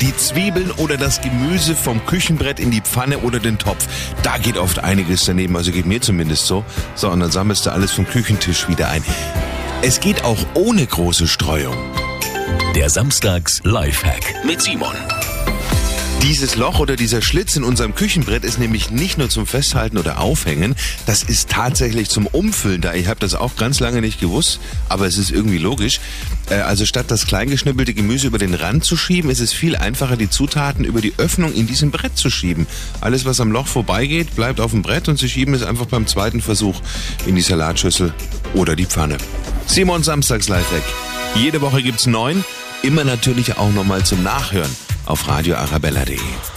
die Zwiebeln oder das Gemüse vom Küchenbrett in die Pfanne oder den Topf. Da geht oft einiges daneben, also geht mir zumindest so. So, und dann sammelst du alles vom Küchentisch wieder ein. Es geht auch ohne große Streuung. Der Samstags Lifehack mit Simon. Dieses Loch oder dieser Schlitz in unserem Küchenbrett ist nämlich nicht nur zum Festhalten oder Aufhängen, das ist tatsächlich zum Umfüllen da. Ich habe das auch ganz lange nicht gewusst, aber es ist irgendwie logisch. Äh, also statt das kleingeschnippelte Gemüse über den Rand zu schieben, ist es viel einfacher, die Zutaten über die Öffnung in diesem Brett zu schieben. Alles, was am Loch vorbeigeht, bleibt auf dem Brett und Sie schieben es einfach beim zweiten Versuch in die Salatschüssel oder die Pfanne. Simon Samstags Lifehack. Jede Woche gibt's neun, immer natürlich auch nochmal zum Nachhören auf radioarabella.de.